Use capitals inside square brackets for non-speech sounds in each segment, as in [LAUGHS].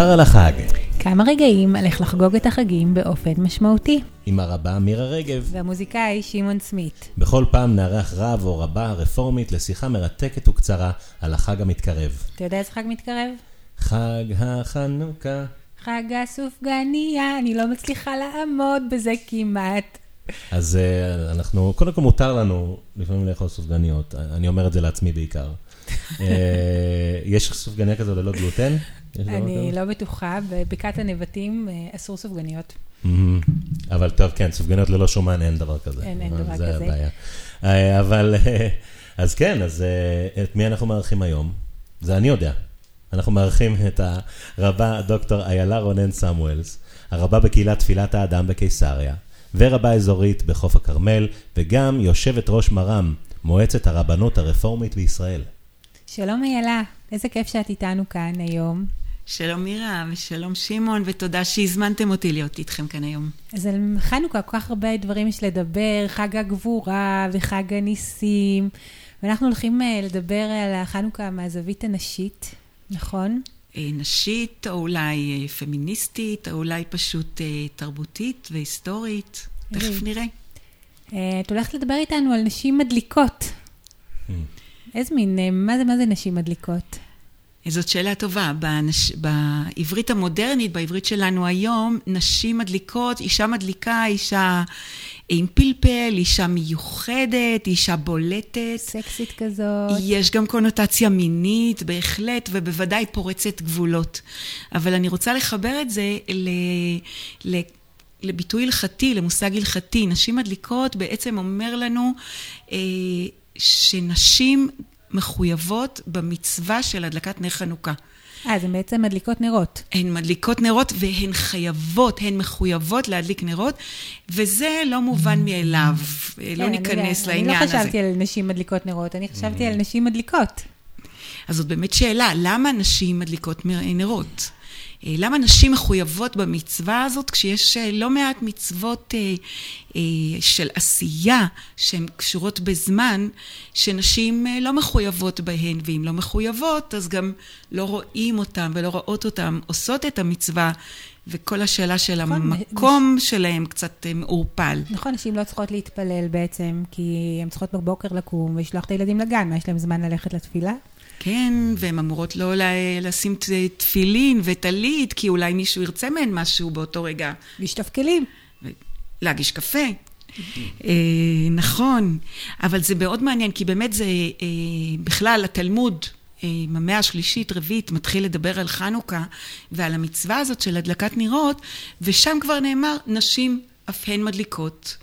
קצר על החג. כמה רגעים על איך לחגוג את החגים באופן משמעותי. עם הרבה מירה רגב. והמוזיקאי שמעון סמית. בכל פעם נארח רב או רבה רפורמית לשיחה מרתקת וקצרה על החג המתקרב. אתה יודע איזה חג מתקרב? חג החנוכה. חג הסופגניה, אני לא מצליחה לעמוד בזה כמעט. אז uh, אנחנו, קודם כל מותר לנו לפעמים לאכול סופגניות, אני אומר את זה לעצמי בעיקר. uh, יש סופגניה כזו ללא גלוטן? אני לא בטוחה, בבקעת הנבטים אה, אסור סופגניות. אבל טוב, כן, סופגניות ללא שומן אין דבר כזה. אין, אין דבר כזה. זה הבעיה. אה, אבל, אה, אז כן, אז את מי אנחנו מארחים היום? זה אני יודע. אנחנו מארחים את הרבה דוקטור איילה רונן סמואלס, הרבה בקהילת תפילת האדם בקיסריה, ורבה אזורית בחוף הכרמל, וגם יושבת ראש מר"ם, מועצת הרבנות הרפורמית בישראל. שלום איילה, איזה כיף שאת איתנו כאן היום. שלום מירה ושלום שמעון, ותודה שהזמנתם אותי להיות איתכם כאן היום. אז על חנוכה כל כך הרבה דברים יש לדבר, חג הגבורה וחג הניסים, ואנחנו הולכים אה, לדבר על החנוכה מהזווית הנשית, נכון? אה, נשית, או אולי אה, פמיניסטית, או אולי פשוט תרבותית והיסטורית, תכף נראה. את הולכת לדבר איתנו על נשים מדליקות. Hmm. איזה מין, מה זה, מה זה נשים מדליקות? זאת שאלה טובה. בנש... בעברית המודרנית, בעברית שלנו היום, נשים מדליקות, אישה מדליקה, אישה עם פלפל, אישה מיוחדת, אישה בולטת. סקסית כזאת. יש גם קונוטציה מינית, בהחלט, ובוודאי פורצת גבולות. אבל אני רוצה לחבר את זה ל... ל... לביטוי הלכתי, למושג הלכתי. נשים מדליקות בעצם אומר לנו אה, שנשים מחויבות במצווה של הדלקת נר חנוכה. אה, אז הן בעצם מדליקות נרות. הן מדליקות נרות והן חייבות, הן מחויבות להדליק נרות, וזה לא מובן מאליו. כן, לא ניכנס אני, לעניין הזה. אני לא חשבתי על נשים מדליקות נרות, אני חשבתי על נשים מדליקות. אז זאת באמת שאלה, למה נשים מדליקות נרות? אה, למה נשים מחויבות במצווה הזאת כשיש אה, לא מעט מצוות אה, של עשייה שהן קשורות בזמן, שנשים לא מחויבות בהן, ואם לא מחויבות אז גם לא רואים אותן ולא רואות אותן עושות את המצווה, וכל השאלה של נכון, המקום נש... שלהם קצת מעורפל. נכון, נשים לא צריכות להתפלל בעצם, כי הן צריכות בבוקר לקום ולשלוח את הילדים לגן, מה יש להם זמן ללכת לתפילה? כן, והן אמורות לא לשים תפילין וטלית, כי אולי מישהו ירצה מהן משהו באותו רגע. לשטוף כלים. להגיש קפה. אה, נכון, אבל זה מאוד מעניין, כי באמת זה, אה, בכלל, התלמוד, אה, במאה השלישית, רביעית, מתחיל לדבר על חנוכה ועל המצווה הזאת של הדלקת נרות, ושם כבר נאמר, נשים אף הן מדליקות.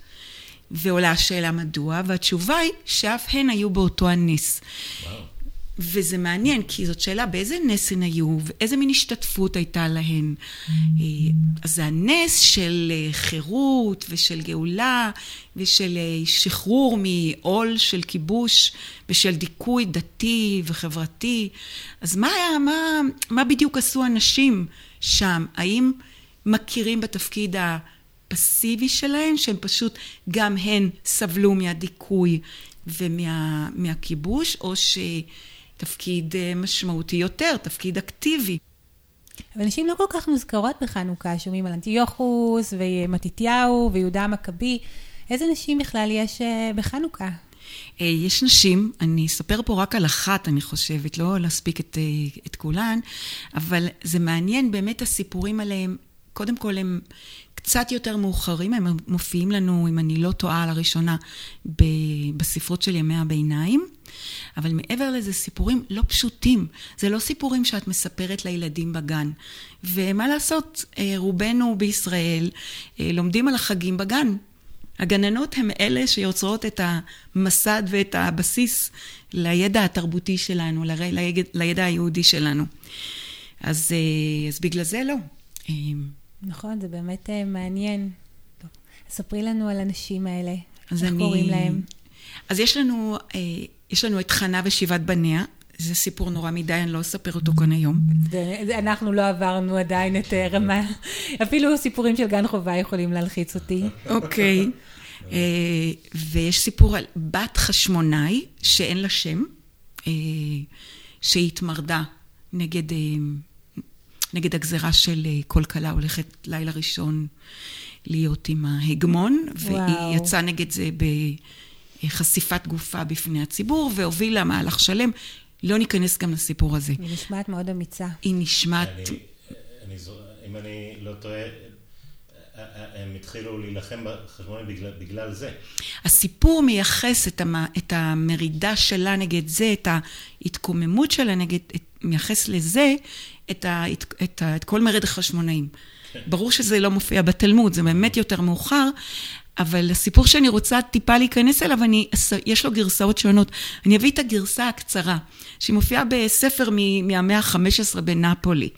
ועולה השאלה מדוע, והתשובה היא שאף הן היו באותו הנס. וואו. וזה מעניין, כי זאת שאלה באיזה נס הן היו, ואיזה מין השתתפות הייתה להן. Mm. אה, אז זה הנס של אה, חירות ושל גאולה ושל אה, שחרור מעול של כיבוש ושל דיכוי דתי וחברתי. אז מה, מה, מה בדיוק עשו אנשים שם? האם מכירים בתפקיד הפסיבי שלהם, שהם פשוט גם הן סבלו מהדיכוי ומהכיבוש, או ש... תפקיד אה, משמעותי יותר, תפקיד אקטיבי. אבל נשים לא כל כך מוזכרות בחנוכה, שומעים על אנטיוכוס ומתתיהו ויהודה המכבי. איזה נשים בכלל יש אה, בחנוכה? אה, יש נשים, אני אספר פה רק על אחת, אני חושבת, לא להספיק את, את כולן, אבל זה מעניין באמת הסיפורים עליהם. קודם כל, הם קצת יותר מאוחרים, הם מופיעים לנו, אם אני לא טועה, לראשונה בספרות של ימי הביניים. אבל מעבר לזה, סיפורים לא פשוטים. זה לא סיפורים שאת מספרת לילדים בגן. ומה לעשות, אה, רובנו בישראל אה, לומדים על החגים בגן. הגננות הן אלה שיוצרות את המסד ואת הבסיס לידע התרבותי שלנו, לידע היהודי שלנו. אז, אה, אז בגלל זה לא. נכון, זה באמת מעניין. ספרי לנו על הנשים האלה, איך אני... קוראים להם. אז יש לנו יש לנו את חנה ושבעת בניה. זה סיפור נורא מדי, אני לא אספר אותו כאן היום. אנחנו לא עברנו עדיין את אה, רמה, [LAUGHS] אפילו סיפורים של גן חובה יכולים להלחיץ אותי. אוקיי. אה, ויש סיפור על בת חשמונאי, שאין לה שם, אה, שהיא התמרדה נגד נגד הגזרה של כל כלה הולכת לילה ראשון להיות עם ההגמון. והיא יצאה נגד זה בחשיפת גופה בפני הציבור, והובילה מהלך שלם. לא ניכנס גם לסיפור הזה. היא נשמעת מאוד אמיצה. היא נשמעת... אני, אני, אם אני לא טועה, הם התחילו להילחם בחשבונים בגלל, בגלל זה. הסיפור מייחס את, המ... את המרידה שלה נגד זה, את ההתקוממות שלה נגד, את... מייחס לזה את, ה... את... את, ה... את כל מרד החשמונאים. ברור שזה לא מופיע בתלמוד, זה באמת יותר מאוחר, אבל הסיפור שאני רוצה טיפה להיכנס אליו, אני... יש לו גרסאות שונות. אני אביא את הגרסה הקצרה, שהיא מופיעה בספר. מהמאה ה-15 בנפולי.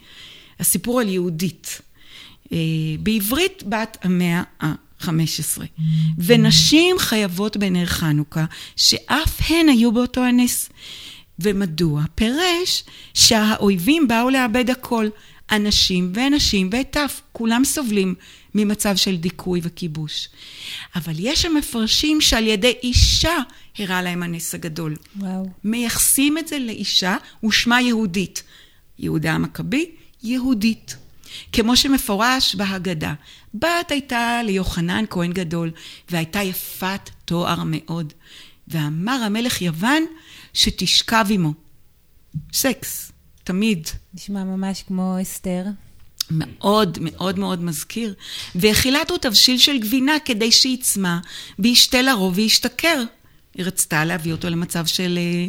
הסיפור על יהודית. אה, בעברית בת המאה ה-15. ונשים חייבות בנר חנוכה, שאף הן היו באותו הנס. ומדוע? פירש שהאויבים באו לאבד הכל, אנשים ונשים וטף, כולם סובלים ממצב של דיכוי וכיבוש. אבל יש המפרשים שעל ידי אישה הראה להם הנס הגדול. וואו. מייחסים את זה לאישה ושמה יהודית. יהודה המכבי, יהודית. כמו שמפורש בהגדה. בת הייתה ליוחנן כהן גדול, והייתה יפת תואר מאוד. ואמר המלך יוון שתשכב עמו. סקס, תמיד. נשמע ממש כמו אסתר. מאוד מאוד מאוד מזכיר. והחילת הוא תבשיל של גבינה כדי שיצמא, וישתה לרוב וישתכר. היא רצתה להביא אותו למצב של אה,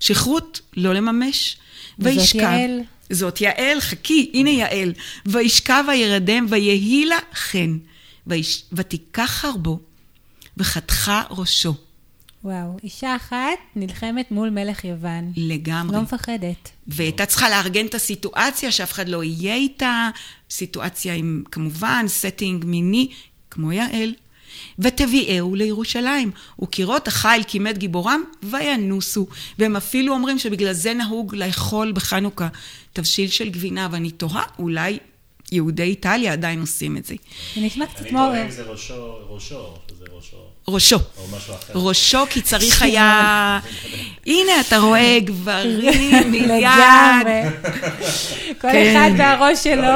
שכרות, לא לממש. וזאת וישכב. יעל. זאת יעל, חכי, הנה יעל. וישכב וירדם ויהי לה חן. ותיקח חרבו וחתכה ראשו. וואו. אישה אחת נלחמת מול מלך יוון. לגמרי. לא מפחדת. והייתה צריכה לארגן את הסיטואציה, שאף אחד לא יהיה איתה, סיטואציה עם כמובן setting מיני, כמו יעל. ותביאהו לירושלים, וקירות החיל כימת גיבורם, וינוסו. והם אפילו אומרים שבגלל זה נהוג לאכול בחנוכה תבשיל של גבינה, ואני תוהה, אולי יהודי איטליה עדיין עושים את זה. זה נשמע קצת אני כמו... טועה אם זה ראשו, ראשו, שזה ראשו, ראשו. או משהו אחר. ראשו, כי צריך היה... הנה, אתה רואה גברים מיד. [LAUGHS] לגמרי. [LAUGHS] כל כן. אחד והראש שלו.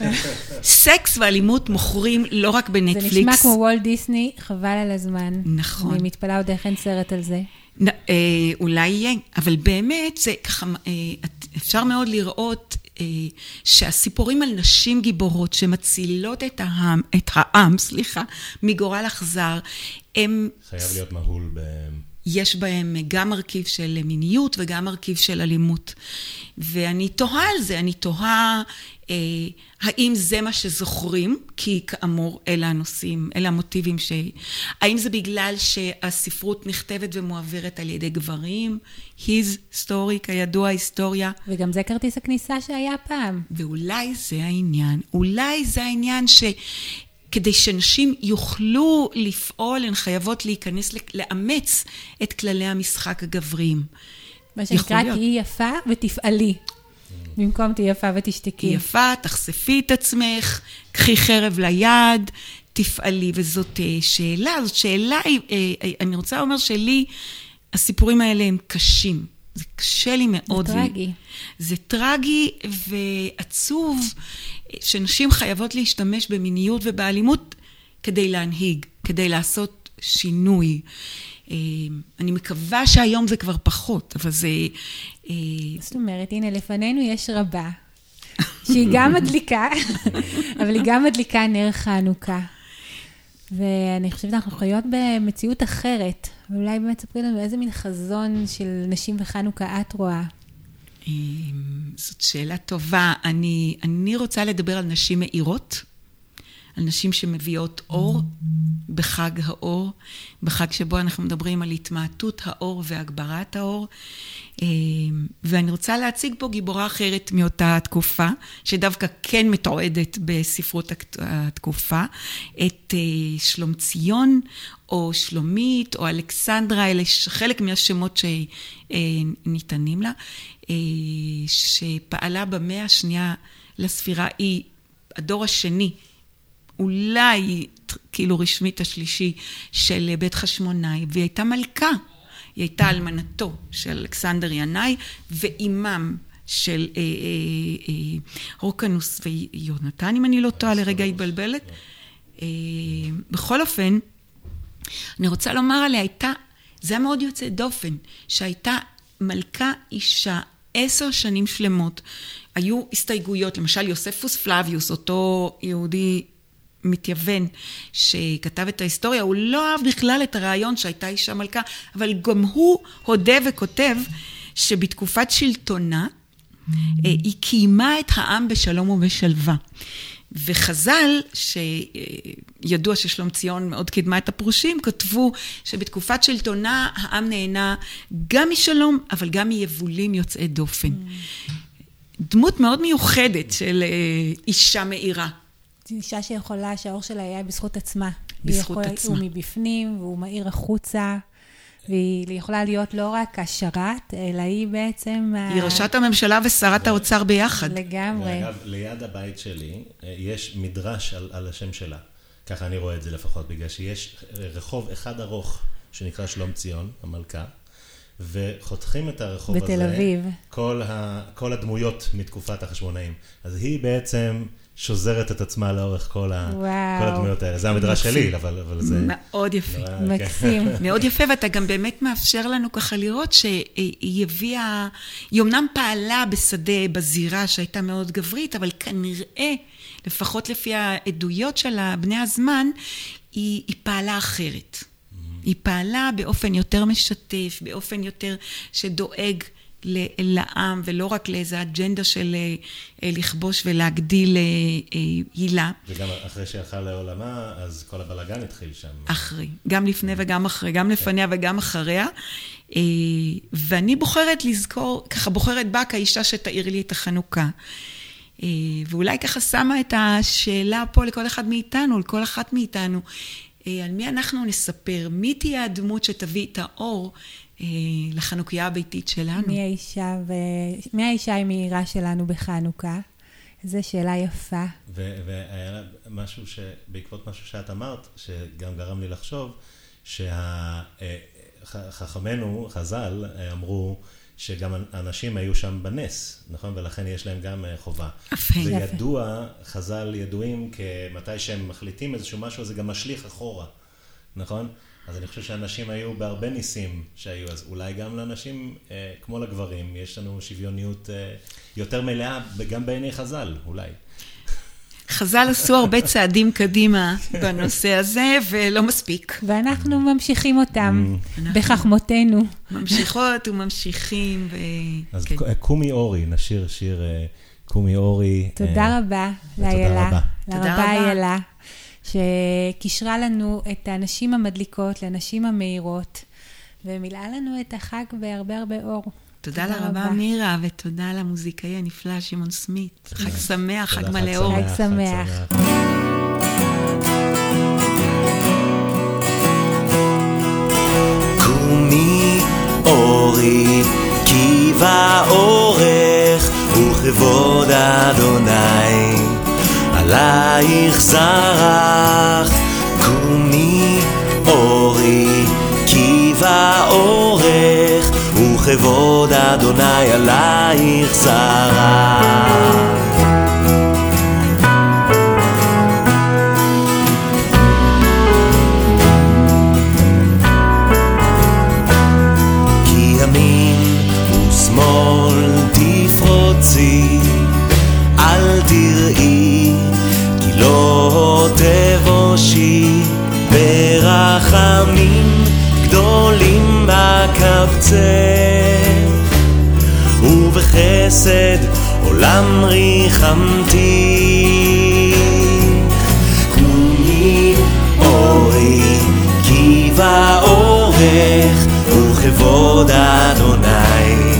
[LAUGHS] סקס ואלימות מוכרים לא רק זה בנטפליקס. נשמע כמו וולט דיסני, חבל על הזמן. נכון. אני מתפלאה עוד איך אין סרט על זה. אה, אולי יהיה, אבל באמת זה ככה, אה, אפשר מאוד לראות שהסיפורים על נשים גיבורות שמצילות את העם, את העם, סליחה, מגורל אכזר, הם, חייב להיות מהול ב... יש בהם גם מרכיב של מיניות וגם מרכיב של אלימות. ואני תוהה על זה, אני תוהה אה, האם זה מה שזוכרים, כי כאמור, אלה הנושאים, אלה המוטיבים ש... האם זה בגלל שהספרות נכתבת ומועברת על ידי גברים? his story, כידוע, היסטוריה. וגם זה כרטיס הכניסה שהיה פעם. ואולי זה העניין, אולי זה העניין ש... כדי שנשים יוכלו לפעול, הן חייבות להיכנס, לאמץ את כללי המשחק הגבריים. מה שנקרא. תהיי יפה ותפעלי. במקום תהיי יפה ותשתקי. היא יפה, תחשפי את עצמך, קחי חרב ליד, תפעלי. וזאת אה, שאלה, זאת שאלה, אה, אה, אני רוצה לומר שלי, הסיפורים האלה הם קשים. זה קשה לי מאוד. זה טרגי. זה טרגי ועצוב שנשים חייבות להשתמש במיניות ובאלימות כדי להנהיג, כדי לעשות שינוי. אה, אני מקווה שהיום זה כבר פחות, אבל זה... אה, זאת אומרת, הנה, לפנינו יש רבה, שהיא גם מדליקה, [LAUGHS] אבל היא גם מדליקה נר חנוכה. ואני חושבת שאנחנו חיות במציאות אחרת, ואולי באמת ספרי לנו איזה מין חזון של נשים וחנוכה את רואה. אמ, זאת שאלה טובה. אני, אני רוצה לדבר על נשים מאירות, על נשים שמביאות אור בחג האור, בחג שבו אנחנו מדברים על התמעטות האור והגברת האור. אמ, ואני רוצה להציג פה גיבורה אחרת מאותה תקופה, שדווקא כן מתועדת בספרות הת- התקופה, את אה, שלומציון, או שלומית, או אלכסנדרה, אלה חלק מהשמות שניתנים לה, אה, שפעלה במאה השנייה לספירה, היא הדור השני אולי כאילו רשמית השלישי של בית חשמונאי, והיא הייתה מלכה. היא הייתה אלמנתו של אלכסנדר ינאי, ואימם של אה, אה, אה, רוקנוס ויונתן, אם אני לא טועה, לרגע התבלבלת. אה, בכל אופן, אני רוצה לומר עליה, הייתה, זה היה מאוד יוצא דופן, שהייתה מלכה אישה עשר שנים שלמות. היו הסתייגויות, למשל יוספוס פלביוס, אותו יהודי מתייוון שכתב את ההיסטוריה, הוא לא אהב בכלל את הרעיון שהייתה אישה מלכה, אבל גם הוא הודה וכותב שבתקופת שלטונה אה, היא קיימה את העם בשלום ובשלווה. וחז"ל, שידוע ששלום ציון מאוד קידמה את הפרושים, כתבו שבתקופת שלטונה העם נהנה גם משלום, אבל גם מיבולים יוצאי דופן. דמות מאוד מיוחדת של אה, אישה מאירה. אישה שיכולה, שהאור שלה יהיה בזכות עצמה. בזכות יכולה, עצמה. הוא מבפנים, והוא מאיר החוצה. והיא יכולה להיות לא רק השרת, אלא היא בעצם... היא ראשת הממשלה ושרת האוצר ביחד. לגמרי. ואגב, ליד הבית שלי אה, יש מדרש על, על השם שלה. ככה אני רואה את זה לפחות, בגלל שיש רחוב אחד ארוך שנקרא שלום ציון, המלכה, וחותכים את הרחוב בתל הזה. בתל אביב. כל, ה, כל הדמויות מתקופת החשמונאים. אז היא בעצם שוזרת את עצמה לאורך כל, ה, כל הדמויות האלה. זה המדרש שלי, אבל, אבל זה... מאוד יפה. כן. מקסים. [LAUGHS] מאוד יפה, ואתה גם באמת מאפשר לנו ככה לראות שהיא הביאה, היא אמנם פעלה בשדה, בזירה שהייתה מאוד גברית, אבל כנראה, לפחות לפי העדויות של בני הזמן, היא, היא פעלה אחרת. Mm-hmm. היא פעלה באופן יותר משתף, באופן יותר שדואג לעם, ולא רק לאיזו אג'נדה של אה, אה, לכבוש ולהגדיל אה, הילה. וגם אחרי שהלכה לעולמה, אז כל הבלאגן התחיל שם. אחרי, גם לפני וגם אחרי, גם לפניה וגם אחריה. ואני בוחרת לזכור, ככה בוחרת בה כאישה שתאיר לי את החנוכה. ואולי ככה שמה את השאלה פה לכל אחד מאיתנו, לכל אחת מאיתנו. על מי אנחנו נספר? מי תהיה הדמות שתביא את האור לחנוכיה הביתית שלנו. מי האישה, ו... מי האישה שלנו בחנוכה? זו שאלה יפה. והיה משהו שבעקבות משהו שאת אמרת, שגם גרם לי לחשוב, שחכמינו, חז"ל, אמרו שגם אנשים היו שם בנס, נכון? ולכן יש להם גם אה, חובה. אפה. זה ידוע, חז"ל ידועים כמתי שהם מחליטים איזשהו משהו, זה גם משליך אחורה, נכון? אז אני חושב שאנשים היו בהרבה ניסים שהיו, אז אולי גם לאנשים, אה, כמו לגברים, יש לנו שוויוניות אה, יותר מלאה, גם בעיני חז"ל, אולי. חז"ל עשו הרבה צעדים קדימה בנושא הזה, ולא מספיק. ואנחנו ממשיכים אותם בחכמותינו. ממשיכות וממשיכים, ו... אז כן. קומי אורי, נשיר שיר אה, קומי אורי. תודה אה, רבה לאיילה. תודה רבה. לאיילה. שקישרה לנו את הנשים המדליקות לנשים המאירות, ומילאה לנו את החג בהרבה הרבה אור. תודה לרבה מירה, ותודה למוזיקאי הנפלא שמעון סמית. חג שמח, חג מלא אור. חג שמח. קומי אורי, כי באורך וכבוד אדוני. עלייך זרח, קומי אורי, כי באורך, וכבוד אדוני עלייך זרח. ריחמתי. קומי אורי כי באורך וכבוד אדוני.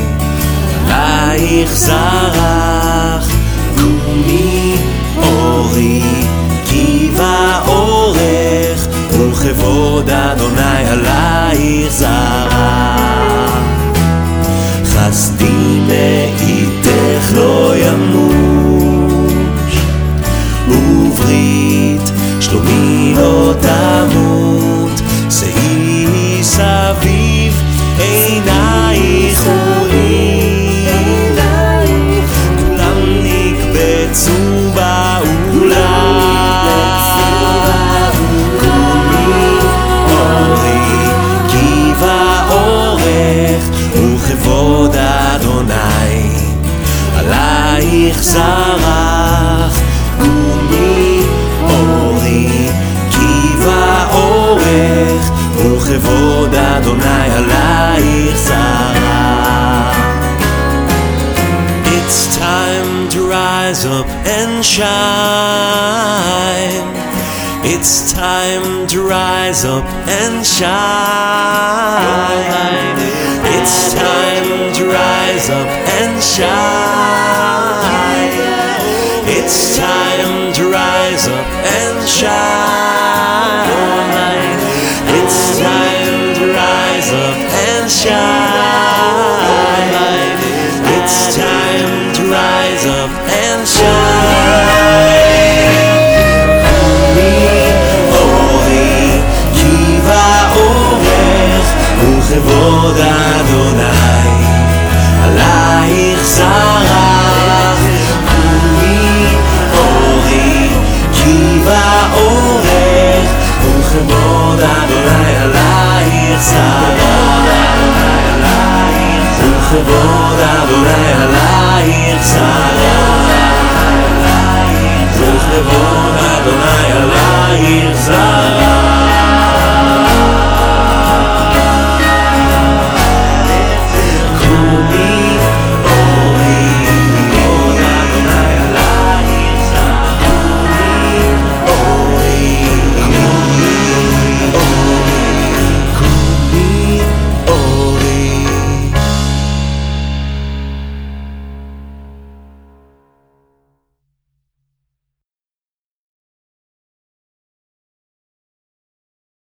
עלייך זרח קומי אורי באורך, וכבוד אדוני. עלייך זרח. חסדי לא ימוש, וברית שלומי לא תמות, time to rise up and shine. It's time to rise up and shine. It's time to rise up and shine. It's time to rise up and shine.